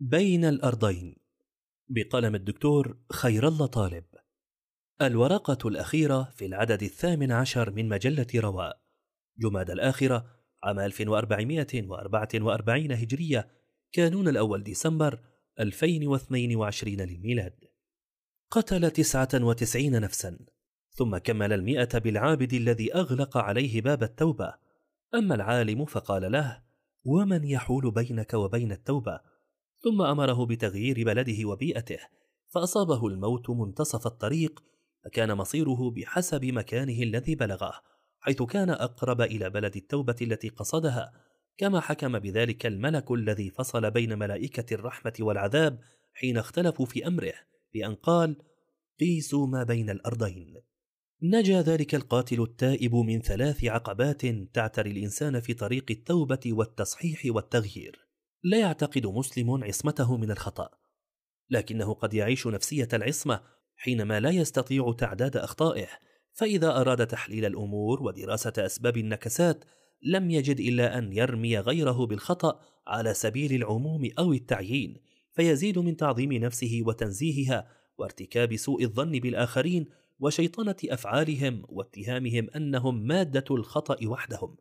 بين الأرضين. بقلم الدكتور خير الله طالب. الورقة الأخيرة في العدد الثامن عشر من مجلة رواء. جماد الآخرة عام 1444 هجرية كانون الأول ديسمبر 2022 للميلاد. قتل تسعة وتسعين نفسا ثم كمل المئة بالعابد الذي أغلق عليه باب التوبة. أما العالم فقال له ومن يحول بينك وبين التوبة؟ ثم أمره بتغيير بلده وبيئته فأصابه الموت منتصف الطريق فكان مصيره بحسب مكانه الذي بلغه حيث كان أقرب إلى بلد التوبة التي قصدها كما حكم بذلك الملك الذي فصل بين ملائكة الرحمة والعذاب حين اختلفوا في أمره بأن قال قيسوا ما بين الأرضين نجا ذلك القاتل التائب من ثلاث عقبات تعتري الإنسان في طريق التوبة والتصحيح والتغيير. لا يعتقد مسلم عصمته من الخطأ لكنه قد يعيش نفسية العصمة حينما لا يستطيع تعداد أخطائه فإذا أراد تحليل الأمور ودراسة أسباب النكسات لم يجد إلا أن يرمي غيره بالخطأ على سبيل العموم أو التعيين فيزيد من تعظيم نفسه وتنزيهها وارتكاب سوء الظن بالآخرين وشيطنة أفعالهم واتهامهم أنهم مادة الخطأ وحدهم.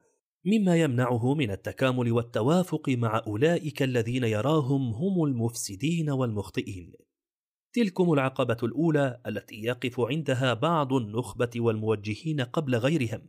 مما يمنعه من التكامل والتوافق مع أولئك الذين يراهم هم المفسدين والمخطئين. تلكم العقبة الأولى التي يقف عندها بعض النخبة والموجهين قبل غيرهم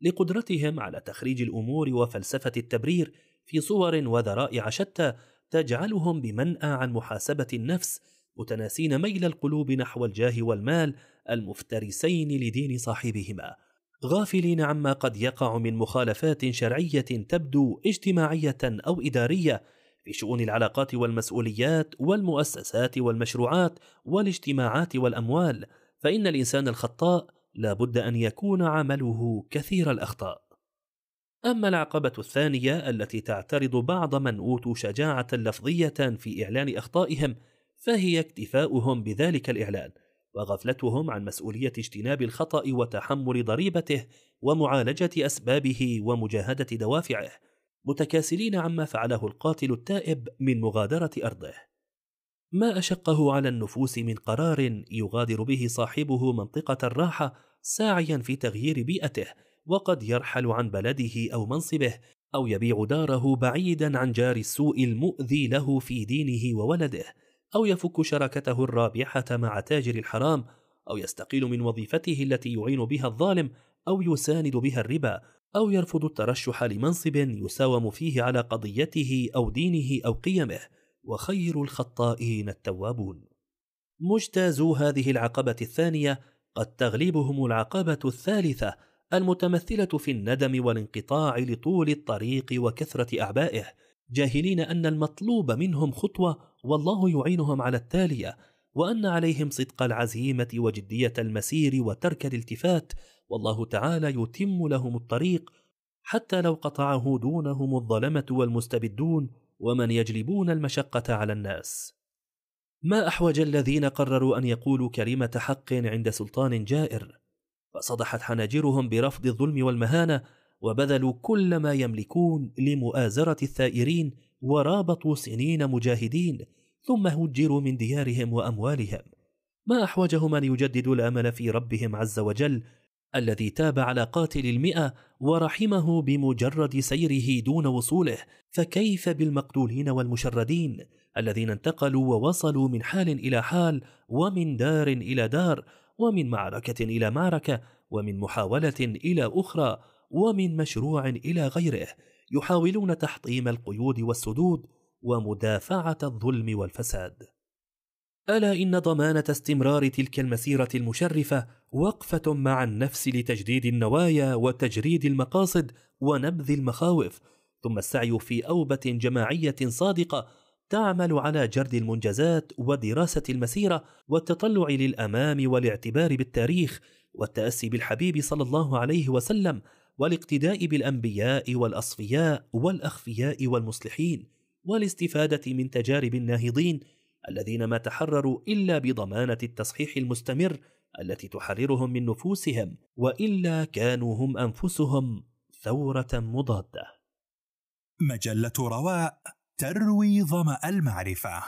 لقدرتهم على تخريج الأمور وفلسفة التبرير في صور وذرائع شتى تجعلهم بمنأى عن محاسبة النفس متناسين ميل القلوب نحو الجاه والمال المفترسين لدين صاحبهما. غافلين عما قد يقع من مخالفات شرعية تبدو اجتماعية أو إدارية في شؤون العلاقات والمسؤوليات والمؤسسات والمشروعات والاجتماعات والأموال فإن الإنسان الخطاء لا بد أن يكون عمله كثير الأخطاء. أما العقبة الثانية التي تعترض بعض من أوتوا شجاعة لفظية في إعلان أخطائهم فهي اكتفاؤهم بذلك الإعلان. وغفلتهم عن مسؤولية اجتناب الخطأ وتحمل ضريبته ومعالجة أسبابه ومجاهدة دوافعه متكاسلين عما فعله القاتل التائب من مغادرة أرضه. ما أشقه على النفوس من قرار يغادر به صاحبه منطقة الراحة ساعيا في تغيير بيئته وقد يرحل عن بلده أو منصبه أو يبيع داره بعيدا عن جار السوء المؤذي له في دينه وولده. أو يفك شراكته الرابحة مع تاجر الحرام أو يستقيل من وظيفته التي يعين بها الظالم أو يساند بها الربا أو يرفض الترشح لمنصب يساوم فيه على قضيته أو دينه أو قيمه. وخير الخطائين التوابون. مجتازو هذه العقبة الثانية قد تغلبهم العقبة الثالثة المتمثلة في الندم والانقطاع لطول الطريق وكثرة أعبائه. جاهلين أن المطلوب منهم خطوة والله يعينهم على التالية وأن عليهم صدق العزيمة وجدية المسير وترك الالتفات والله تعالى يتم لهم الطريق حتى لو قطعه دونهم الظلمة والمستبدون ومن يجلبون المشقة على الناس. ما أحوج الذين قرروا أن يقولوا كلمة حق عند سلطان جائر؟ فصدحت حناجرهم برفض الظلم والمهانة وبذلوا كل ما يملكون لمؤازرة الثائرين ورابطوا سنين مجاهدين ثم هجروا من ديارهم وأموالهم. ما أحوجهم أن يجددوا الأمل في ربهم عز وجل الذي تاب على قاتل المئة ورحمه بمجرد سيره دون وصوله فكيف بالمقتولين والمشردين الذين انتقلوا ووصلوا من حال إلى حال ومن دار إلى دار ومن معركة إلى معركة ومن محاولة إلى أخرى ومن مشروع إلى غيره يحاولون تحطيم القيود والسدود ومدافعة الظلم والفساد. ألا إن ضمانة استمرار تلك المسيرة المشرفة وقفة مع النفس لتجديد النوايا وتجريد المقاصد ونبذ المخاوف ثم السعي في أوبة جماعية صادقة تعمل على جرد المنجزات ودراسة المسيرة والتطلع للأمام والاعتبار بالتاريخ والتأسي بالحبيب صلى الله عليه وسلم والاقتداء بالأنبياء والأصفياء والأخفياء والمصلحين والاستفادة من تجارب الناهضين الذين ما تحرروا إلا بضمانة التصحيح المستمر التي تحررهم من نفوسهم وإلا كانوا هم أنفسهم ثورة مضادة. مجلة رواء تروي ظمأ المعرفة.